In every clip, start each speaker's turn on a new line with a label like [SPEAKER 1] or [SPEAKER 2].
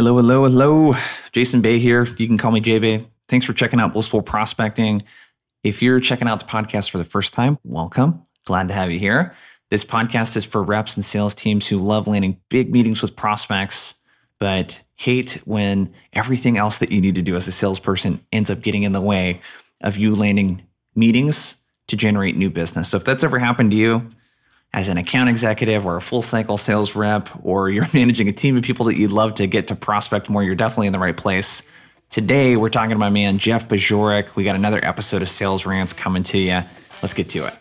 [SPEAKER 1] Hello, hello, hello. Jason Bay here. You can call me JBay. Thanks for checking out Blissful Prospecting. If you're checking out the podcast for the first time, welcome. Glad to have you here. This podcast is for reps and sales teams who love landing big meetings with prospects, but hate when everything else that you need to do as a salesperson ends up getting in the way of you landing meetings to generate new business. So if that's ever happened to you, as an account executive or a full cycle sales rep, or you're managing a team of people that you'd love to get to prospect more, you're definitely in the right place. Today, we're talking to my man, Jeff Bajorek. We got another episode of Sales Rants coming to you. Let's get to it.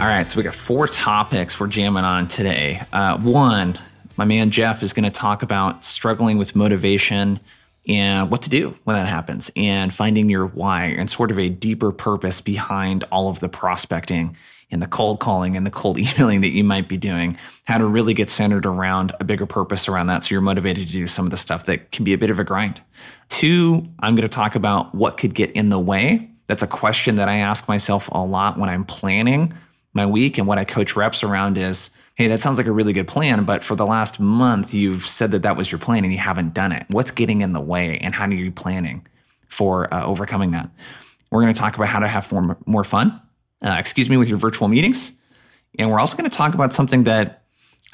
[SPEAKER 1] All right, so we got four topics we're jamming on today. Uh, one, my man Jeff is going to talk about struggling with motivation and what to do when that happens and finding your why and sort of a deeper purpose behind all of the prospecting and the cold calling and the cold emailing that you might be doing, how to really get centered around a bigger purpose around that so you're motivated to do some of the stuff that can be a bit of a grind. Two, I'm going to talk about what could get in the way. That's a question that I ask myself a lot when I'm planning my week and what I coach reps around is hey, that sounds like a really good plan, but for the last month, you've said that that was your plan and you haven't done it. What's getting in the way and how are you planning for uh, overcoming that? We're going to talk about how to have more, more fun, uh, excuse me, with your virtual meetings. And we're also going to talk about something that,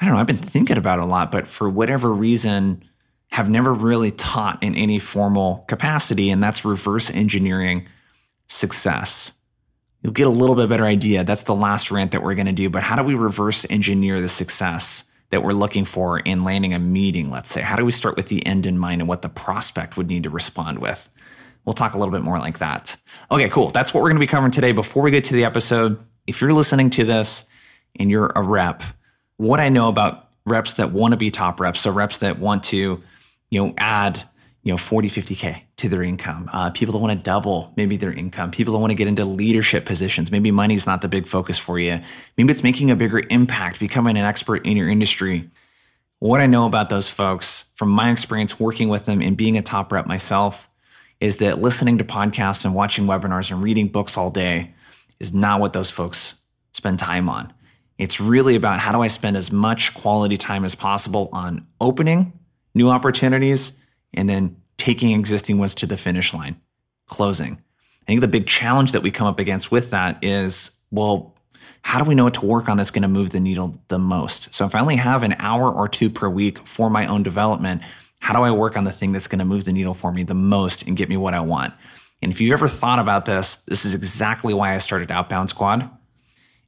[SPEAKER 1] I don't know, I've been thinking about a lot, but for whatever reason, have never really taught in any formal capacity, and that's reverse engineering success you'll get a little bit better idea. That's the last rant that we're going to do. But how do we reverse engineer the success that we're looking for in landing a meeting, let's say? How do we start with the end in mind and what the prospect would need to respond with? We'll talk a little bit more like that. Okay, cool. That's what we're going to be covering today. Before we get to the episode, if you're listening to this and you're a rep, what I know about reps that want to be top reps, so reps that want to, you know, add you know 40 50k to their income. Uh, people that want to double maybe their income. People that want to get into leadership positions. Maybe money's not the big focus for you. Maybe it's making a bigger impact becoming an expert in your industry. What i know about those folks from my experience working with them and being a top rep myself is that listening to podcasts and watching webinars and reading books all day is not what those folks spend time on. It's really about how do i spend as much quality time as possible on opening new opportunities and then taking existing ones to the finish line, closing. I think the big challenge that we come up against with that is, well, how do we know what to work on that's going to move the needle the most? So if I only have an hour or two per week for my own development, how do I work on the thing that's going to move the needle for me the most and get me what I want? And if you've ever thought about this, this is exactly why I started Outbound Squad.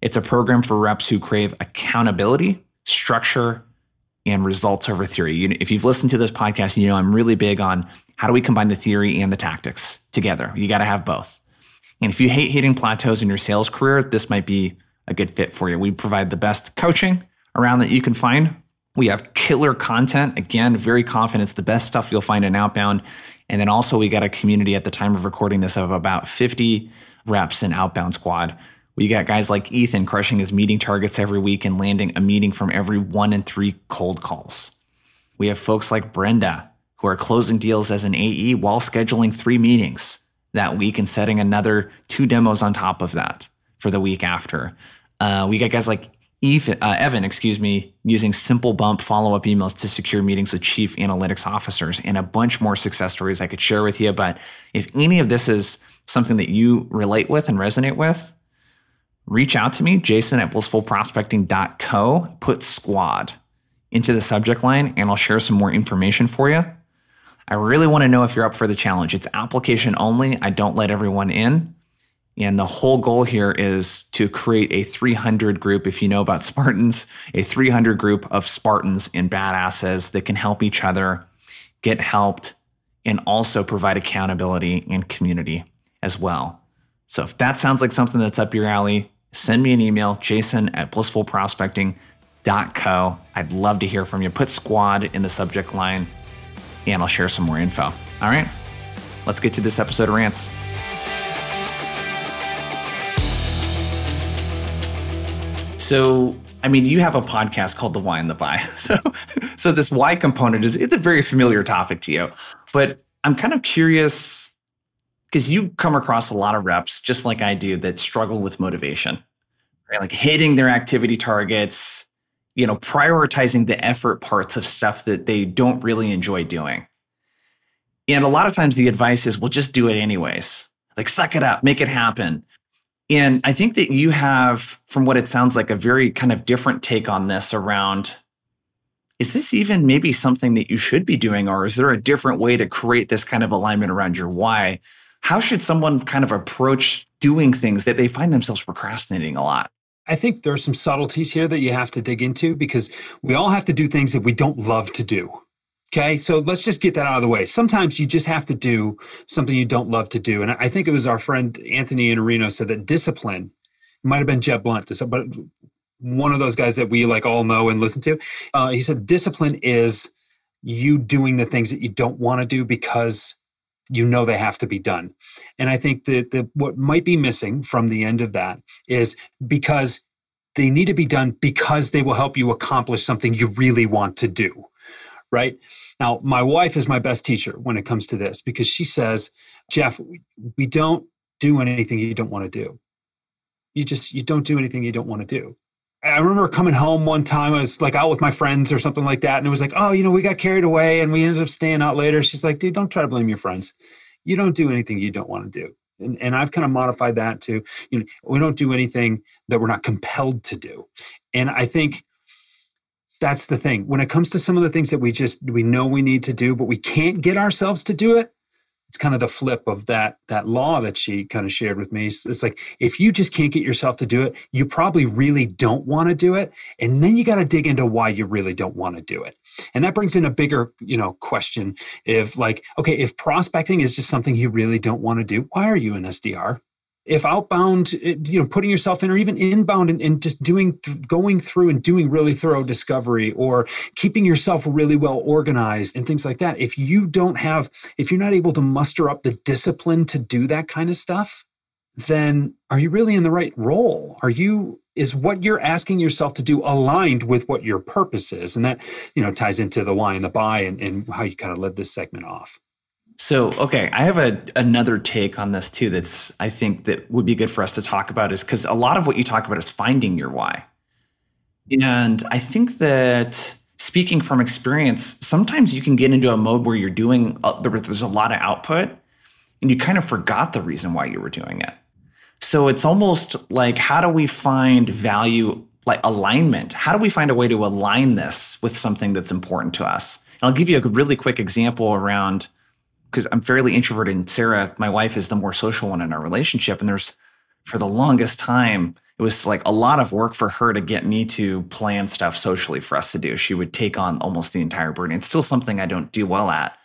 [SPEAKER 1] It's a program for reps who crave accountability, structure, and results over theory. You, if you've listened to this podcast, you know I'm really big on how do we combine the theory and the tactics together. You got to have both. And if you hate hitting plateaus in your sales career, this might be a good fit for you. We provide the best coaching around that you can find. We have killer content. Again, very confident it's the best stuff you'll find in Outbound. And then also, we got a community at the time of recording this of about 50 reps in Outbound Squad we got guys like Ethan crushing his meeting targets every week and landing a meeting from every one in three cold calls. We have folks like Brenda who are closing deals as an AE while scheduling three meetings that week and setting another two demos on top of that for the week after. Uh, we got guys like uh, Evan, excuse me, using simple bump follow up emails to secure meetings with chief analytics officers and a bunch more success stories I could share with you. But if any of this is something that you relate with and resonate with, reach out to me, jason at blissfulprospecting.co, put squad into the subject line, and I'll share some more information for you. I really want to know if you're up for the challenge. It's application only. I don't let everyone in. And the whole goal here is to create a 300 group, if you know about Spartans, a 300 group of Spartans and badasses that can help each other get helped and also provide accountability and community as well. So if that sounds like something that's up your alley, send me an email, jason at blissfulprospecting.co. I'd love to hear from you. Put squad in the subject line and I'll share some more info. All right, let's get to this episode of Rants. So, I mean, you have a podcast called The Why and the Buy. So, so this why component is it's a very familiar topic to you. But I'm kind of curious because you come across a lot of reps, just like I do, that struggle with motivation, right? Like hitting their activity targets, you know, prioritizing the effort parts of stuff that they don't really enjoy doing. And a lot of times the advice is, well, just do it anyways. Like, suck it up, make it happen. And I think that you have, from what it sounds like, a very kind of different take on this around is this even maybe something that you should be doing? Or is there a different way to create this kind of alignment around your why? How should someone kind of approach doing things that they find themselves procrastinating a lot?
[SPEAKER 2] I think there are some subtleties here that you have to dig into because we all have to do things that we don't love to do. Okay, so let's just get that out of the way. Sometimes you just have to do something you don't love to do. And I think it was our friend Anthony Iannarino said that discipline, might have been Jeb Blount, but one of those guys that we like all know and listen to. Uh, he said discipline is you doing the things that you don't want to do because you know they have to be done. And I think that the, what might be missing from the end of that is because they need to be done because they will help you accomplish something you really want to do right? Now, my wife is my best teacher when it comes to this because she says, Jeff, we don't do anything you don't want to do. You just you don't do anything you don't want to do. I remember coming home one time. I was like out with my friends or something like that, and it was like, oh, you know, we got carried away and we ended up staying out later. She's like, dude, don't try to blame your friends. You don't do anything you don't want to do. And, and I've kind of modified that to, you know, we don't do anything that we're not compelled to do. And I think that's the thing when it comes to some of the things that we just we know we need to do but we can't get ourselves to do it it's kind of the flip of that that law that she kind of shared with me. It's, like if you just can't get yourself to do it you probably really don't want to do it and then you got to dig into why you really don't want to do it. And that brings in a bigger you know question if like okay if prospecting is just something you really don't want to do why are you an sdr if outbound eh, you know putting yourself in or even inbound and, and just doing going through and doing really thorough discovery or keeping yourself really well organized and things like that if you don't have if you're not able to muster up the discipline to do that kind of stuff then are you really in the right role? Are you is what you're asking yourself to do aligned with what your purpose is? And that you know ties into the why and the buy and, and how you kind of led this segment off
[SPEAKER 1] so, okay, I have a another take on this too. That's I think that would be good for us to talk about is because a lot of what you talk about is finding your why, and I think that speaking from experience, sometimes you can get into a mode where you're doing uh, there's a lot of output, and you kind of forgot the reason why you were doing it. So it's almost like how do we find value like alignment? How do we find a way to align this with something that's important to us? And I'll give you a really quick example around because I'm fairly introverted and Sarah, my wife, is the more social one in our relationship. And there's for the longest time, it was like a lot of work for her to get me to plan stuff socially for us to do. She would take on almost the entire burden. It's still something I don't do well at.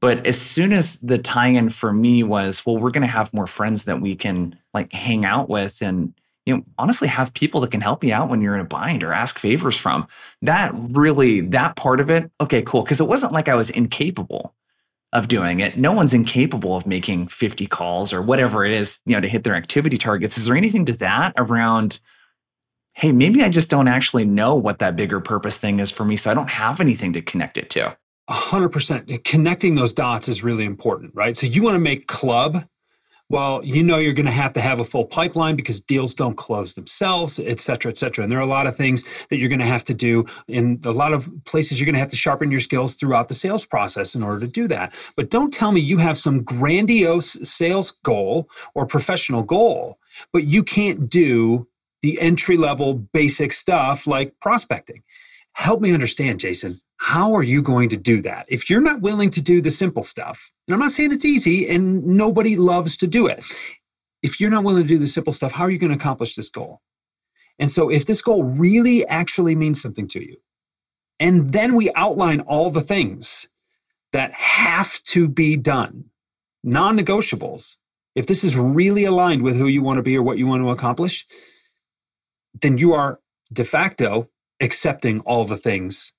[SPEAKER 1] But as soon as the tie-in for me was, well, we're going to have more friends that we can like hang out with and you know honestly have people that can help you out when you're in a bind or ask favors from. That really that part of it, okay, cool, because it wasn't like I was incapable of doing it. No one's incapable of making 50 calls or whatever it is, you know, to hit their activity targets. Is there anything to that around, hey, maybe I just don't actually know what that bigger purpose thing is for me. So I don't have anything to connect it to.
[SPEAKER 2] A hundred percent. Connecting those dots is really important, right? So you want to make club well, you know you're going to have to have a full pipeline because deals don't close themselves, et cetera, et cetera. And there are a lot of things that you're going to have to do in a lot of places you're going to have to sharpen your skills throughout the sales process in order to do that. But don't tell me you have some grandiose sales goal or professional goal, but you can't do the entry level basic stuff like prospecting. Help me understand, Jason how are you going to do that? If you're not willing to do the simple stuff, and I'm not saying it's easy and nobody loves to do it. If you're not willing to do the simple stuff, how are you going to accomplish this goal? And so, if this goal really actually means something to you, and then we outline all the things that have to be done, non negotiables, if this is really aligned with who you want to be or what you want to accomplish, then you are de facto accepting all the things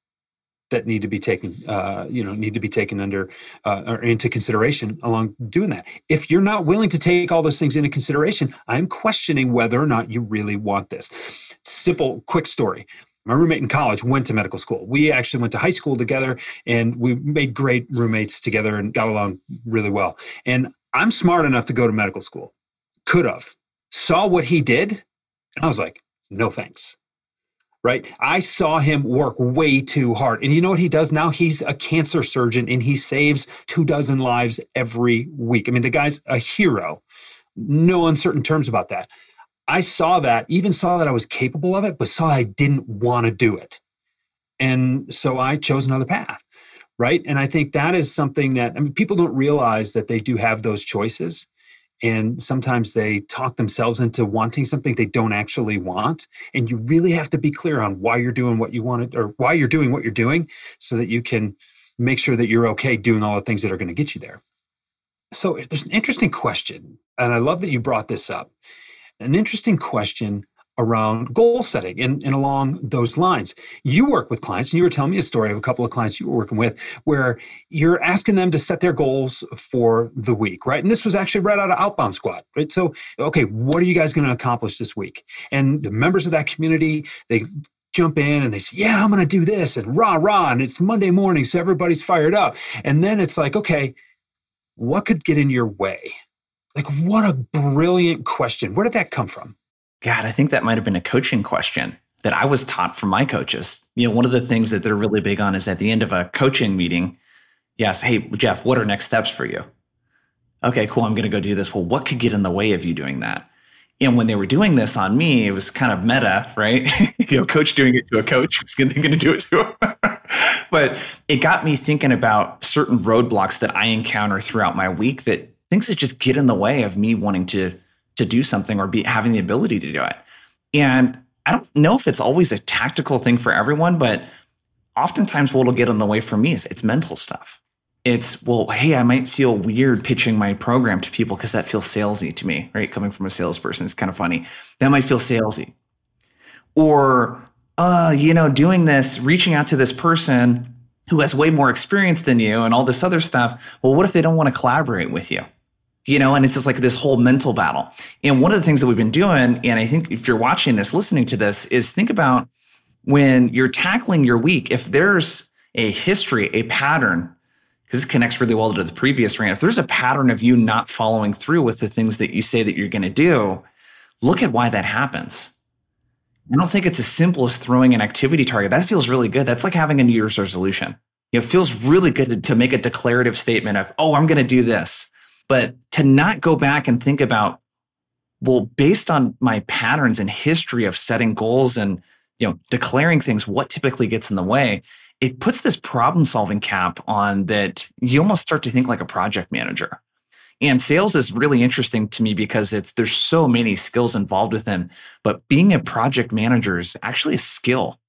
[SPEAKER 2] that need to be taken uh, you know need to be taken under uh, or into consideration along doing that if you're not willing to take all those things into consideration i'm questioning whether or not you really want this simple quick story my roommate in college went to medical school. We actually went to high school together and we made great roommates together and got along really well. And I'm smart enough to go to medical school. Could have. Saw what he did. And I was like, no thanks. Right. I saw him work way too hard. And you know what he does now? He's a cancer surgeon and he saves two dozen lives every week. I mean, the guy's a hero. No uncertain terms about that. I saw that, even saw that I was capable of it, but saw I didn't want to do it. And so I chose another path right? And I think that is something that I mean people don't realize that they do have those choices. And sometimes they talk themselves into wanting something they don't actually want. And you really have to be clear on why you're doing what you want or why you're doing what you're doing so that you can make sure that you're okay doing all the things that are going to get you there. So there's an interesting question. And I love that you brought this up. An interesting question around goal setting and, and along those lines. You work with clients, and you were telling me a story of a couple of clients you were working with where you're asking them to set their goals for the week, right? And this was actually right out of Outbound Squad, right? So, okay, what are you guys going to accomplish this week? And the members of that community, they jump in and they say, Yeah, I'm going to do this, and rah, rah. And it's Monday morning, so everybody's fired up. And then it's like, okay, what could get in your way? Like, what a brilliant question. Where did that come from?
[SPEAKER 1] God, I think that might have been a coaching question that I was taught from my coaches. You know, one of the things that they're really big on is at the end of a coaching meeting, yes, hey, Jeff, what are next steps for you? Okay, cool, I'm going to go do this. Well, what could get in the way of you doing that? And when they were doing this on me, it was kind of meta, right? you know, coach doing it to a coach who's going to do it to him. but it got me thinking about certain roadblocks that I encounter throughout my week that things that just get in the way of me wanting to to do something or be having the ability to do it. And I don't know if it's always a tactical thing for everyone, but oftentimes what'll get in the way for me is it's mental stuff. It's, well, hey, I might feel weird pitching my program to people because that feels salesy to me, right? Coming from a salesperson, it's kind of funny. That might feel salesy. Or, uh, you know, doing this, reaching out to this person who has way more experience than you and all this other stuff. Well, what if they don't want to collaborate with you? You know, and it's just like this whole mental battle. And one of the things that we've been doing, and I think if you're watching this, listening to this, is think about when you're tackling your week, if there's a history, a pattern, because this connects really well to the previous rant, if there's a pattern of you not following through with the things that you say that you're going to do, look at why that happens. I don't think it's as simple as throwing an activity target. That feels really good. That's like having a New Year's resolution. It feels really good to, to make a declarative statement of, oh, I'm going to do this. But to not go back and think about, well, based on my patterns and history of setting goals and you know declaring things, what typically gets in the way, it puts this problem solving cap on that you almost start to think like a project manager. And sales is really interesting to me because it's there's so many skills involved with them, but being a project manager is actually a skill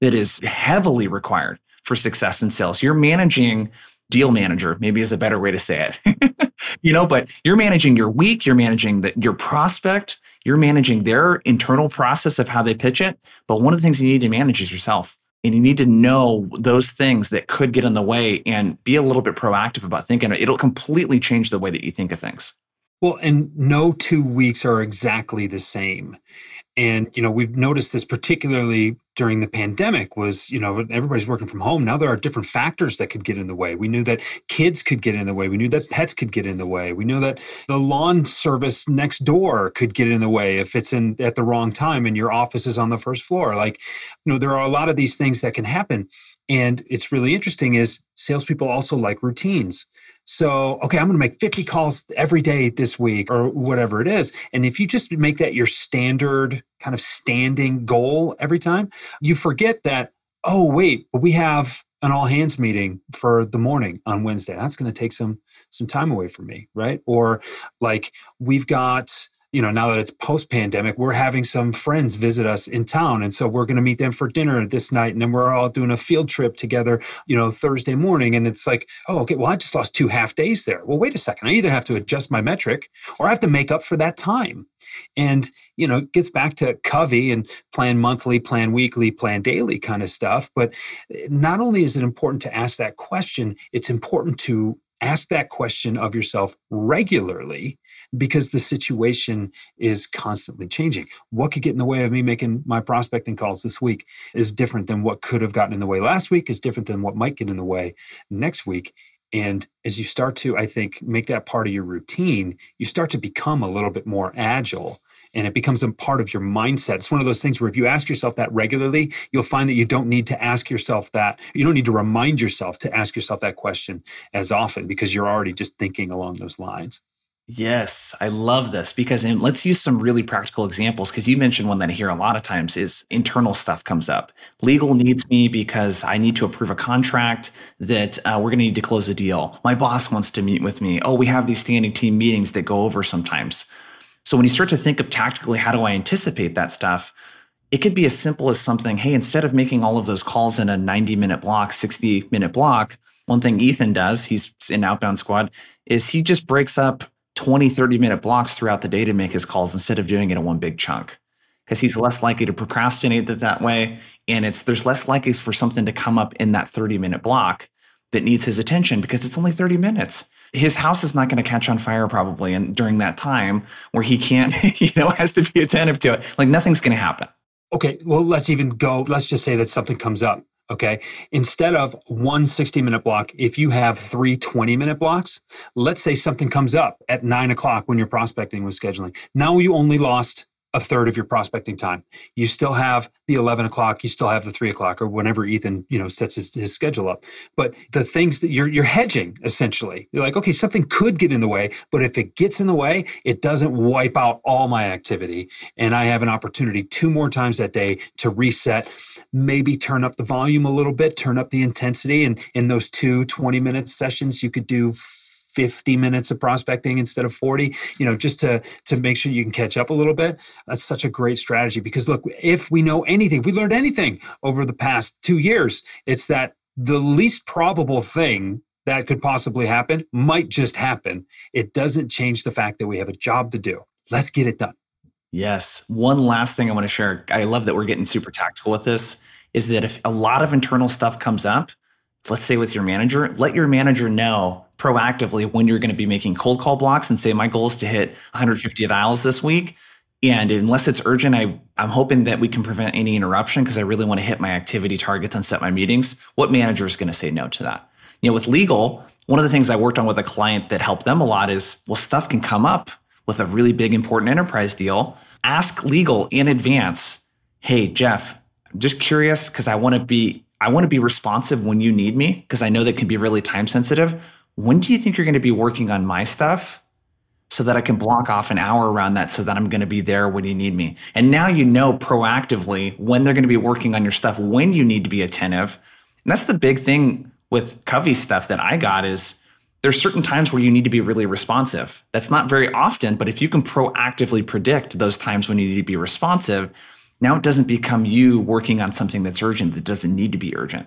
[SPEAKER 1] that is heavily required for success in sales. You're managing deal manager maybe is a better way to say it. You know but you're managing your week you're managing the, your prospect you're managing their internal process of how they pitch it. But one of the things you need to manage is yourself and you need to know those things that could get in the way and be a little bit proactive about thinking. It'll completely change the way that you think of things.
[SPEAKER 2] Well and no two weeks are exactly the same. And you know we've noticed this particularly during the pandemic was you know everybody's working from home. Now there are different factors that could get in the way. We knew that kids could get in the way. We knew that pets could get in the way. We knew that the lawn service next door could get in the way if it's in at the wrong time and your office is on the first floor. Like you know there are a lot of these things that can happen. And it's really interesting is salespeople also like routines so, okay, I'm going to make 50 calls every day this week or whatever it is. And if you just make that your standard kind of standing goal every time, you forget that, oh, wait, we have an all hands meeting for the morning on Wednesday. That's going to take some some time away from me, right? Or like we've got you know, now that it's post pandemic, we're having some friends visit us in town. And so we're going to meet them for dinner this night. And then we're all doing a field trip together, you know, Thursday morning. And it's like, oh, okay, well, I just lost two half days there. Well, wait a second. I either have to adjust my metric or I have to make up for that time. And, you know, it gets back to Covey and plan monthly, plan weekly, plan daily kind of stuff. But eh, not only is it important to ask that question, it's important to ask that question of yourself regularly because the situation is constantly changing. What could get in the way of me making my prospecting calls this week is different than what could have gotten in the way last week, is different than what might get in the way next week. And as you start to, I think, make that part of your routine, you start to become a little bit more agile and it becomes a part of your mindset. It's one of those things where if you ask yourself that regularly, you'll find that you don't need to ask yourself that. You don't need to remind yourself to ask yourself that question as often because you're already just thinking along those lines.
[SPEAKER 1] Yes, I love this because and let's use some really practical examples because you mentioned one that I hear a lot of times is internal stuff comes up. Legal needs me because I need to approve a contract that uh, we're going to need to close a deal. My boss wants to meet with me. Oh, we have these standing team meetings that go over sometimes. So when you start to think of tactically, how do I anticipate that stuff? It could be as simple as something, hey, instead of making all of those calls in a 90 minute block, 60 minute block, one thing Ethan does, he's in outbound squad, is he just breaks up 20, 30 minute blocks throughout the day to make his calls instead of doing it in one big chunk. Because he's less likely to procrastinate it that way. And it's there's less likely for something to come up in that 30 minute block that needs his attention because it's only 30 minutes. His house is not going to catch on fire probably and during that time where he can't, you know, has to be attentive to it. Like nothing's going to happen.
[SPEAKER 2] Okay, well, let's even go. Let's just say that something comes up. Okay. Instead of one 60 minute block, if you have three 20 minute blocks, let's say something comes up at nine o'clock when you're prospecting with scheduling. Now you only lost a third of your prospecting time. You still have the 11 o'clock, you still have the three o'clock or whenever Ethan, you know, sets his, his schedule up. But the things that you're, you're hedging essentially, you're like, okay, something could get in the way, but if it gets in the way, it doesn't wipe out all my activity. And I have an opportunity two more times that day to reset, maybe turn up the volume a little bit, turn up the intensity. And in those two 20 minute sessions, you could do 50 minutes of prospecting instead of 40 you know just to to make sure you can catch up a little bit. That's such a great strategy because look if we know anything if we learned anything over the past 2 years it's that the least probable thing that could possibly happen might just happen. It doesn't change the fact that we have a job to do. Let's get it done.
[SPEAKER 1] Yes. One last thing i want to share. I love that we're getting super tactical with this is that if a lot of internal stuff comes up let's say with your manager, let your manager know proactively when you're going to be making cold call blocks and say, my goal is to hit 150 dials this week. And unless it's urgent, I, I'm hoping that we can prevent any interruption because I really want to hit my activity targets and set my meetings. What manager is going to say no to that? You know, with legal, one of the things I worked on with a client that helped them a lot is, well, stuff can come up with a really big, important enterprise deal. Ask legal in advance, hey, Jeff, I'm just curious because I want to be I want to be responsive when you need me because I know that can be really time sensitive. When do you think you're going to be working on my stuff so that I can block off an hour around that so that I'm going to be there when you need me? And now you know proactively when they're going to be working on your stuff, when you need to be attentive. And that's the big thing with Covey stuff that I got is there's certain times where you need to be really responsive. That's not very often, but if you can proactively predict those times when you need to be responsive, now it doesn't become you working on something that's urgent that doesn't need to be urgent.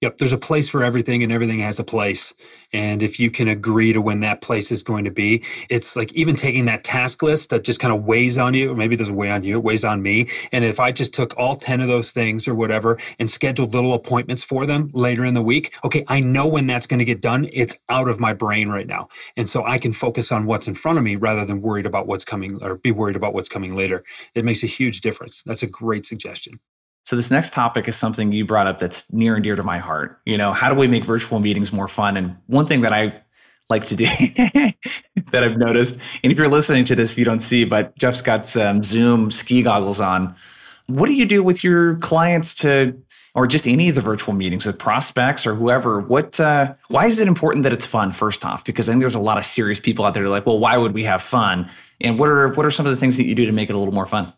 [SPEAKER 2] Yep, there's a place for everything and everything has a place. And if you can agree to when that place is going to be, it's like even taking that task list that just kind of weighs on you, or maybe it doesn't weigh on you, it weighs on me. And if I just took all 10 of those things or whatever and scheduled little appointments for them later in the week, okay, I know when that's going to get done. It's out of my brain right now. And so I can focus on what's in front of me rather than worried about what's coming or be worried about what's coming later. It makes a huge difference. That's a great suggestion.
[SPEAKER 1] So this next topic is something you brought up that's near and dear to my heart. You know, how do we make virtual meetings more fun? And one thing that I like to do that I've noticed, and if you're listening to this, you don't see, but Jeff's got some Zoom ski goggles on. What do you do with your clients to, or just any of the virtual meetings with prospects or whoever? What, uh, why is it important that it's fun? First off, because I think there's a lot of serious people out there like, well, why would we have fun? And what are what are some of the things that you do to make it a little more fun?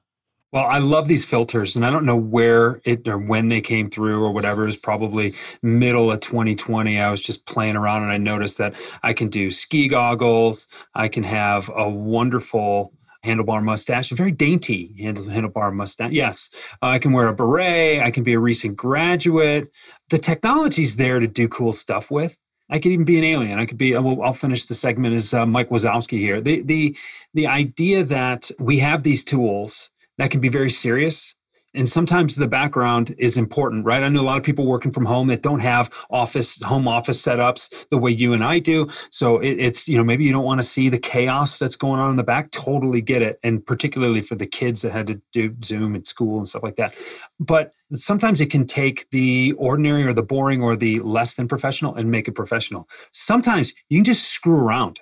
[SPEAKER 2] Well, I love these filters, and I don't know where it or when they came through or whatever. It was probably middle of 2020. I was just playing around, and I noticed that I can do ski goggles. I can have a wonderful handlebar mustache, a very dainty handlebar mustache. Yes, I can wear a beret. I can be a recent graduate. The technology's there to do cool stuff with. I could even be an alien. I could be. Well, I'll finish the segment as uh, Mike Wazowski here. The the the idea that we have these tools that can be very serious. And sometimes the background is important right? I know a lot of people working from home that don't have office home office setups the way you and i do. So it, it's you know maybe you don't want to see the chaos that's going on in the back. Totally get it. And particularly for the kids that had to do zoom at school and stuff like that. But sometimes it can take the ordinary or the boring or the less than professional and make it professional. Sometimes you can just screw around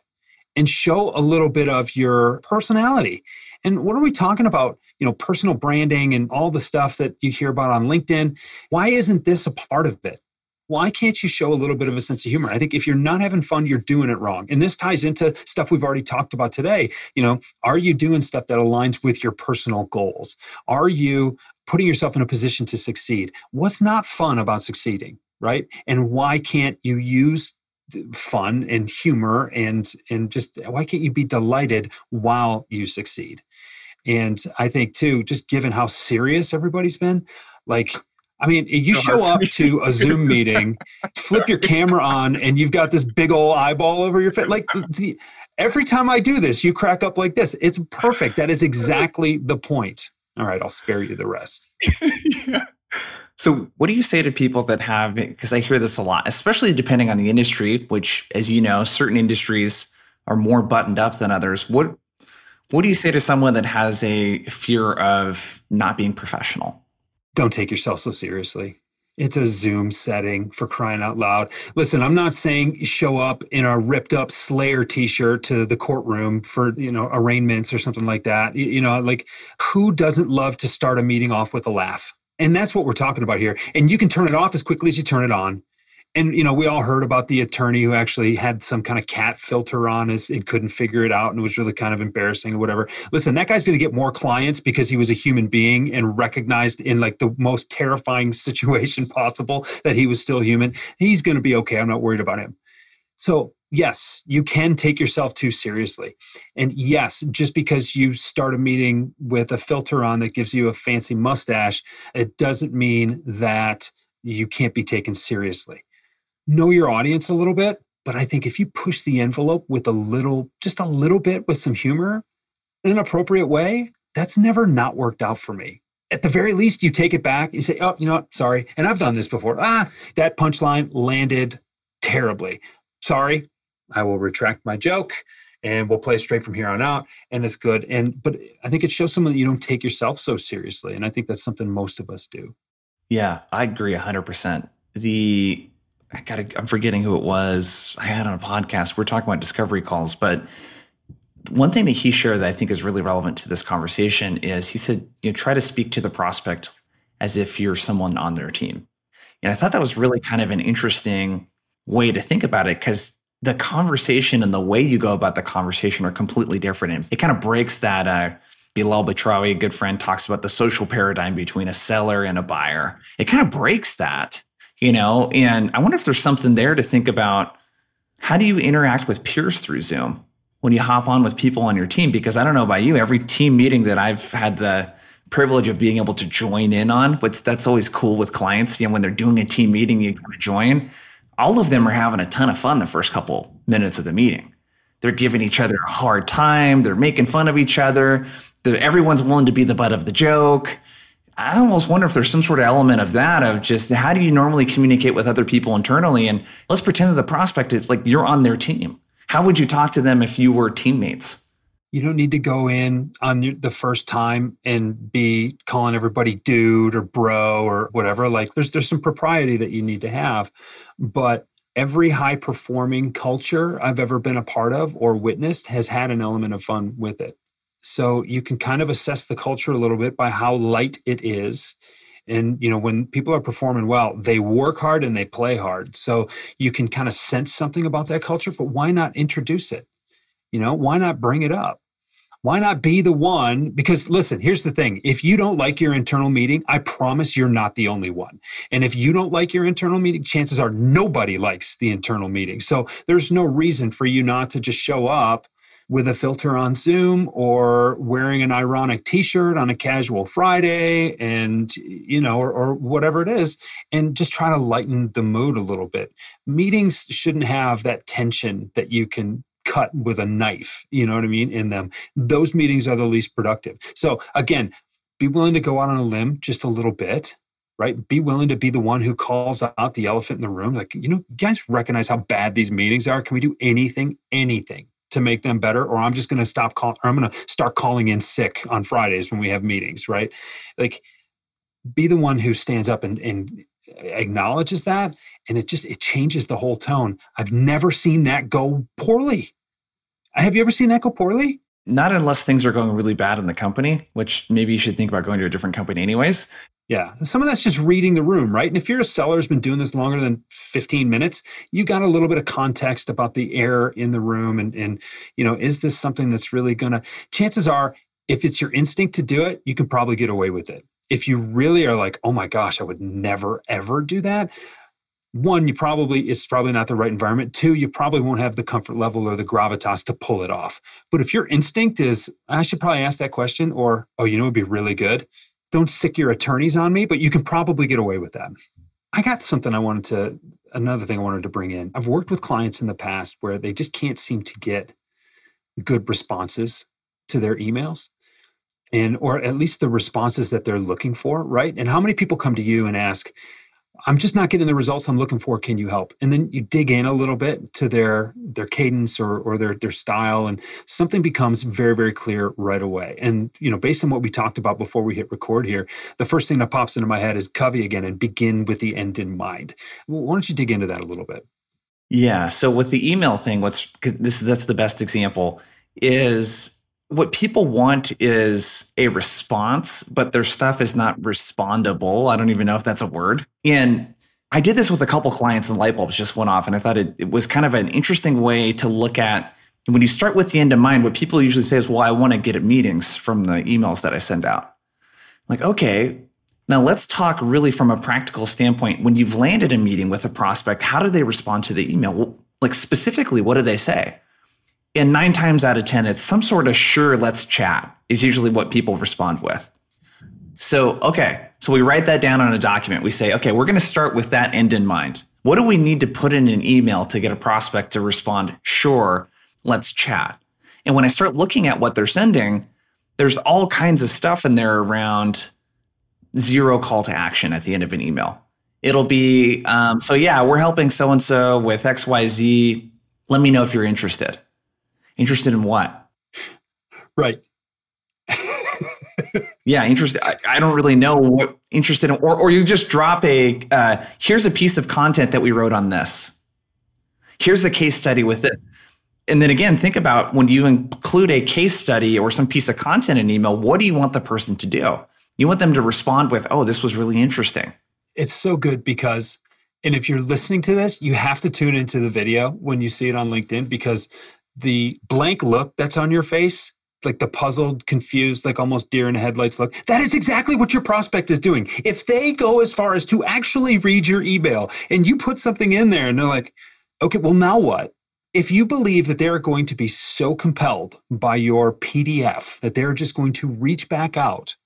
[SPEAKER 2] and show a little bit of your personality and what are we talking about? You know, personal branding and all the stuff that you hear about on LinkedIn. Why isn't this a part of it? Why can't you show a little bit of a sense of humor? I think if you're not having fun, you're doing it wrong. And this ties into stuff we've already talked about today. You know, are you doing stuff that aligns with your personal goals? Are you putting yourself in a position to succeed? What's not fun about succeeding? Right. And why can't you use fun and humor and and just why can't you be delighted while you succeed? And i think too just given how serious everybody's been like i mean you show up to a zoom meeting flip your camera on and you've got this big old eyeball over your face like the, every time i do this you crack up like this. It's perfect. That is exactly the point. All right i'll spare you the rest.
[SPEAKER 1] Yeah. So, what do you say to people that have, because I hear this a lot, especially depending on the industry, which, as you know, certain industries are more buttoned up than others. What, what do you say to someone that has a fear of not being professional?
[SPEAKER 2] Don't take yourself so seriously. It's a Zoom setting for crying out loud. Listen, I'm not saying show up in a ripped up Slayer t-shirt to the courtroom for, you know, arraignments or something like that. You, you know, like who doesn't love to start a meeting off with a laugh? And that's what we're talking about here. And you can turn it off as quickly as you turn it on. And you know, we all heard about the attorney who actually had some kind of cat filter on his and couldn't figure it out and it was really kind of embarrassing or whatever. Listen, that guy's going to get more clients because he was a human being and recognized in like the most terrifying situation possible that he was still human. He's going to be okay. I'm not worried about him. So yes, you can take yourself too seriously. And yes, just because you start a meeting with a filter on that gives you a fancy mustache, it doesn't mean that you can't be taken seriously. Know your audience a little bit, but I think if you push the envelope with a little, just a little bit with some humor in an appropriate way, that's never not worked out for me. At the very least, you take it back. You say, oh, you know what? Sorry. And I've done this before. Ah, that punchline landed terribly. Sorry, I will retract my joke and we'll play straight from here on out and it's good. And but i think it shows someone that you don't take yourself so seriously and i think that's something most of us do.
[SPEAKER 1] Yeah i agree 100% the i gotta i'm forgetting who it was i had on a podcast. We're talking about discovery calls but one thing that he shared that i think is really relevant to this conversation is he said you know try to speak to the prospect as if you're someone on their team. And i thought that was really kind of an interesting way to think about it because the conversation and the way you go about the conversation are completely different. And it kind of breaks that. Uh, Bilal Batrawi, a good friend, talks about the social paradigm between a seller and a buyer. It kind of breaks that, you know. And I wonder if there's something there to think about. How do you interact with peers through Zoom when you hop on with people on your team? Because I don't know about you, every team meeting that I've had the privilege of being able to join in on, but that's always cool with clients. You know, when they're doing a team meeting, you join all of them are having a ton of fun the first couple minutes of the meeting. They're giving each other a hard time. They're making fun of each other. Everyone's willing to be the butt of the joke. I almost wonder if there's some sort of element of that of just how do you normally communicate with other people internally? And let's pretend that the prospect is like you're on their team. How would you talk to them if you were teammates?
[SPEAKER 2] you don't need to go in on the first time and be calling everybody dude or bro or whatever like there's there's some propriety that you need to have but every high performing culture i've ever been a part of or witnessed has had an element of fun with it. So you can kind of assess the culture a little bit by how light it is. And you know when people are performing well they work hard and they play hard. So you can kind of sense something about that culture but why not introduce it? You know, why not bring it up? Why not be the one? Because listen, here's the thing. If you don't like your internal meeting, I promise you're not the only one. And if you don't like your internal meeting, chances are nobody likes the internal meeting. So there's no reason for you not to just show up with a filter on Zoom or wearing an ironic t-shirt on a casual Friday and you know or, or, whatever it is and just try to lighten the mood a little bit. Meetings shouldn't have that tension that you can cut with a knife, you know what I mean, in them. Those meetings are the least productive. So again, be willing to go out on a limb just a little bit, right? Be willing to be the one who calls out the elephant in the room. Like, you know, you guys recognize how bad these meetings are. Can we do anything, anything to make them better? Or I'm just going to stop calling, or I'm going to start calling in sick on Fridays when we have meetings, right? Like, be the one who stands up and, and acknowledges that and it just it changes the whole tone i've never seen that go poorly have you ever seen that go poorly?
[SPEAKER 1] Not unless things are going really bad in the company which maybe you should think about going to a different company anyways.
[SPEAKER 2] Yeah some of that's just reading the room right? And if you're a seller who's been doing this longer than 15 minutes you got a little bit of context about the air in the room and and you know is this something that's really gonna chances are if it's your instinct to do it you can probably get away with it. If you really are like, oh my gosh, I would never ever do that. One, you probably it's probably not the right environment. Two, you probably won't have the comfort level or the gravitas to pull it off. But if your instinct is, I should probably ask that question, or oh, you know, it'd be really good. Don't sick your attorneys on me, but you can probably get away with that. I got something I wanted to, another thing I wanted to bring in. I've worked with clients in the past where they just can't seem to get good responses to their emails and or at least the responses that they're looking for right and how many people come to you and ask i'm just not getting the results i'm looking for. Can you help? And then you dig in a little bit to their their cadence or or their their style and something becomes very very clear right away. And you know based on what we talked about before we hit record here the first thing that pops into my head is covey again and begin with the end in mind. Why don't you dig into that a little bit?
[SPEAKER 1] Yeah. So with the email thing what's this that's the best example is what people want is a response, but their stuff is not respondable. I don't even know if that's a word. And I did this with a couple clients and light bulbs just went off. And I thought it, it was kind of an interesting way to look at when you start with the end in mind, what people usually say is, well, I want to get at meetings from the emails that I send out. like, okay, now let's talk really from a practical standpoint. When you've landed a meeting with a prospect, how do they respond to the email? Like specifically, what do they say? And nine times out of 10, it's some sort of sure, let's chat is usually what people respond with. So, okay, so we write that down on a document. We say, okay, we're going to start with that end in mind. What do we need to put in an email to get a prospect to respond, sure, let's chat? And when I start looking at what they're sending, there's all kinds of stuff in there around zero call to action at the end of an email. It'll be, um, so yeah, we're helping so and so with XYZ. Let me know if you're interested. Interested in what?
[SPEAKER 2] Right.
[SPEAKER 1] yeah, interested. I, I, don't really know what interested in, or, or you just drop a, uh, here's a piece of content that we wrote on this. Here's a case study with it. And then again, think about when you include a case study or some piece of content in email, what do you want the person to do? You want them to respond with, oh, this was really interesting.
[SPEAKER 2] It's so good because, and if you're listening to this, you have to tune into the video when you see it on LinkedIn because the blank look that's on your face like the puzzled, confused, like almost deer in headlights look. That is exactly what your prospect is doing. If they go as far as to actually read your email and you put something in there and they're like, okay, well, now what? If you believe that they're going to be so compelled by your PDF that they're just going to reach back out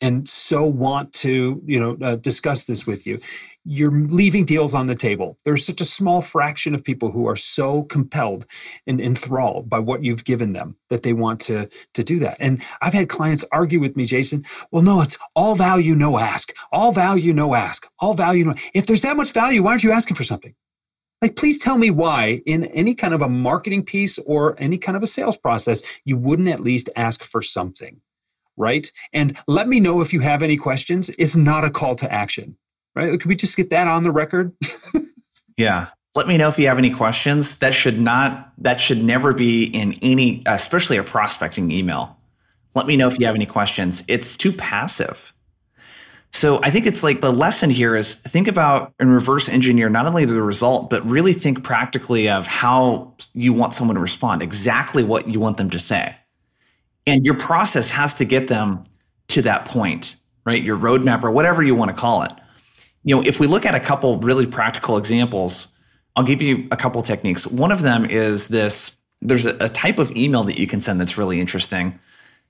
[SPEAKER 2] and so want to, you know, uh, discuss this with you, you're leaving deals on the table. There's such a small fraction of people who are so compelled and enthralled by what you've given them that they want to, to do that. And I've had clients argue with me, Jason, well, no, it's all value, no ask. All value, no ask. All value, no. If there's that much value, why aren't you asking for something? Like, please tell me why, in any kind of a marketing piece or any kind of a sales process, you wouldn't at least ask for something, right? And let me know if you have any questions. It's not a call to action right? Could we just get that on the record?
[SPEAKER 1] yeah. Let me know if you have any questions. That should not, that should never be in any, especially a prospecting email. Let me know if you have any questions. It's too passive. So I think it's like the lesson here is think about and reverse engineer not only the result, but really think practically of how you want someone to respond, exactly what you want them to say. And your process has to get them to that point, right? Your roadmap or whatever you want to call it you know, if we look at a couple really practical examples, I'll give you a couple techniques. One of them is this there's a, a type of email that you can send that's really interesting.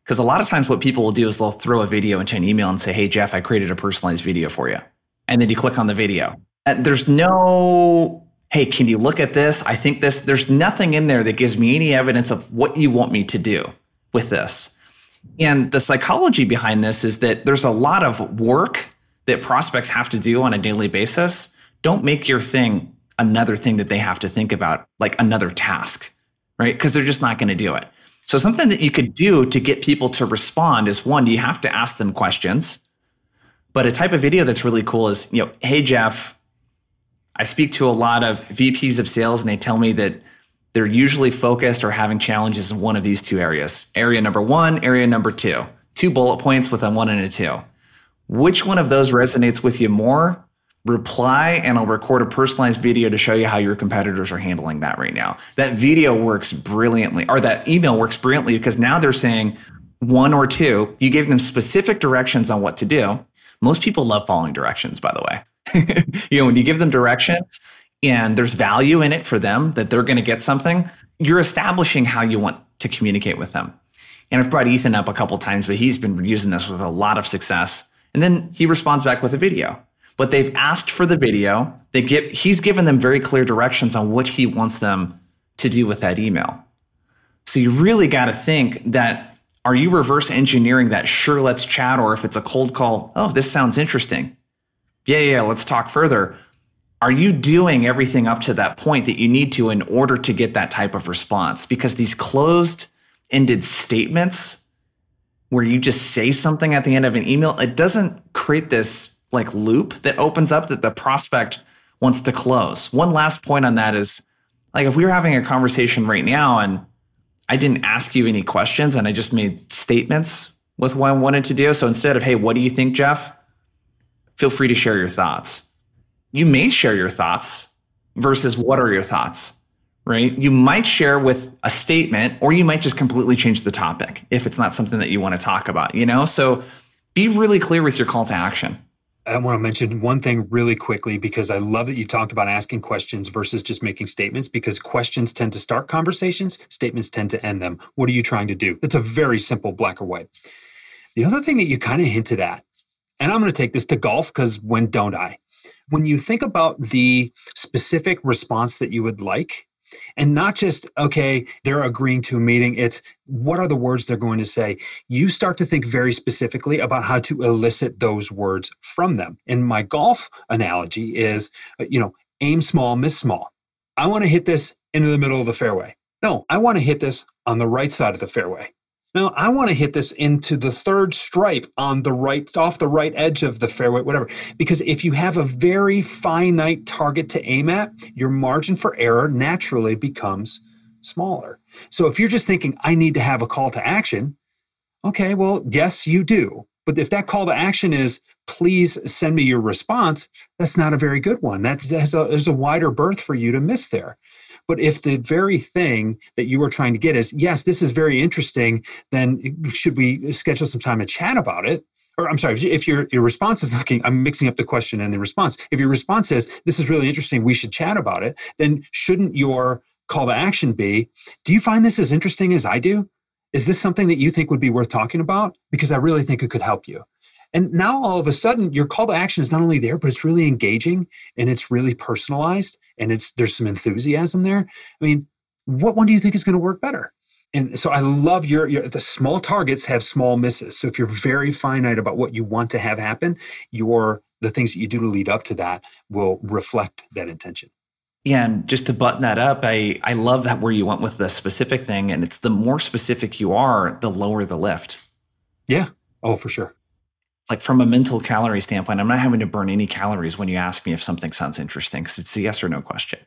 [SPEAKER 1] Because a lot of times what people will do is they'll throw a video into an email and say, Hey, Jeff, I created a personalized video for you. And then you click on the video. And there's no, Hey, can you look at this? I think this, there's nothing in there that gives me any evidence of what you want me to do with this. And the psychology behind this is that there's a lot of work that prospects have to do on a daily basis. Don't make your thing another thing that they have to think about, like another task, right? Because they're just not going to do it. So, something that you could do to get people to respond is one, you have to ask them questions. But a type of video that's really cool is, you know, hey, Jeff, I speak to a lot of VPs of sales and they tell me that they're usually focused or having challenges in one of these two areas. Area number one, area number two. Two bullet points with a one and a two. Which one of those resonates with you more? Reply and I'll record a personalized video to show you how your competitors are handling that right now. That video works brilliantly, or that email works brilliantly because now they're saying one or two. You gave them specific directions on what to do. Most people love following directions, by the way. you know, when you give them directions, and there's value in it for them that they're going to get something, you're establishing how you want to communicate with them. And I've brought Ethan up a couple times, but he's been using this with a lot of success. And then he responds back with a video. But they've asked for the video. They get he's given them very clear directions on what he wants them to do with that email. So you really got to think that are you reverse engineering that sure let's chat or if it's a cold call, oh, this sounds interesting. Yeah, yeah, let's talk further are you doing everything up to that point that you need to in order to get that type of response? Because these closed ended statements where you just say something at the end of an email, it doesn't create this like loop that opens up that the prospect wants to close. One last point on that is like if we were having a conversation right now and I didn't ask you any questions and I just made statements with what I wanted to do. So instead of, hey, what do you think, Jeff? Feel free to share your thoughts you may share your thoughts versus what are your thoughts, right? You might share with a statement or you might just completely change the topic if it's not something that you want to talk about, you know? So be really clear with your call to action.
[SPEAKER 2] I want to mention one thing really quickly because I love that you talked about asking questions versus just making statements because questions tend to start conversations, statements tend to end them. What are you trying to do? It's a very simple black or white. The other thing that you kind of hinted at, and I'm going to take this to golf because when don't I? when you think about the specific response that you would like, and not just okay they're agreeing to a meeting it's what are the words they're going to say? You start to think very specifically about how to elicit those words from them. And my golf analogy is uh, you know aim small miss small. I want to hit this into the middle of the fairway. No i want to hit this on the right side of the fairway now I want to hit this into the third stripe on the right, off the right edge of the fairway, whatever. Because if you have a very finite target to aim at, your margin for error naturally becomes smaller. So if you're just thinking, I need to have a call to action, okay, well, yes, you do. But if that call to action is, please send me your response, that's not a very good one. That has a, there's a wider berth for you to miss there. But if the very thing that you were trying to get is, yes, this is very interesting, then should we schedule some time to chat about it? Or I'm sorry, if your, your response is looking, I'm mixing up the question and the response. If your response is, this is really interesting, we should chat about it, then shouldn't your call to action be, do you find this as interesting as I do? Is this something that you think would be worth talking about? Because I really think it could help you. And now all of a sudden, your call to action is not only there, but it's really engaging and it's really personalized and it's there's some enthusiasm there. I mean, what one do you think is going to work better? And so I love your, your the small targets have small misses. So if you're very finite about what you want to have happen, your the things that you do to lead up to that will reflect that intention.
[SPEAKER 1] Yeah, and just to button that up, I I love that where you went with the specific thing, and it's the more specific you are, the lower the lift.
[SPEAKER 2] Yeah. Oh, for sure
[SPEAKER 1] like from a mental calorie standpoint, I'm not having to burn any calories when you ask me if something sounds interesting because it's a yes or no question.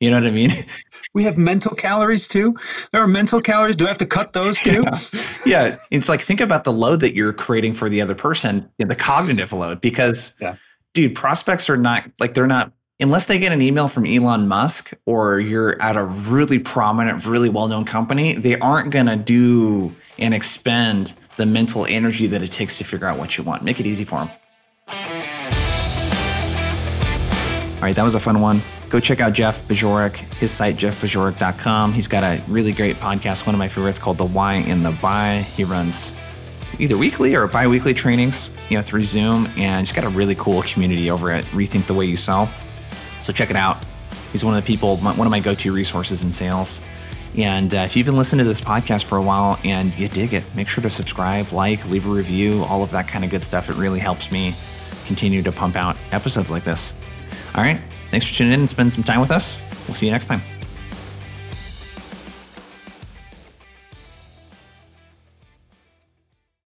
[SPEAKER 1] You know what I mean?
[SPEAKER 2] We have mental calories too. There are mental calories. Do I have to cut those too?
[SPEAKER 1] Yeah. yeah. It's like think about the load that you're creating for the other person, the cognitive load, because yeah. dude, prospects are not like they're not unless they get an email from Elon Musk or you're at a really prominent, really well-known company, they aren't gonna do and expend the mental energy that it takes to figure out what you want. Make it easy for them. All right, that was a fun one. Go check out Jeff Bajorek, his site, jeffbajorek.com. He's got a really great podcast, one of my favorites called The Why in the Buy. He runs either weekly or bi-weekly trainings, you know, through Zoom, and he's got a really cool community over at Rethink the Way You Sell. So check it out. He's one of the people, one of my go-to resources in sales. And uh, if you've been listening to this podcast for a while and you dig it, make sure to subscribe, like, leave a review, all of that kind of good stuff. It really helps me continue to pump out episodes like this. All right. Thanks for tuning in and spending some time with us. We'll see you next time.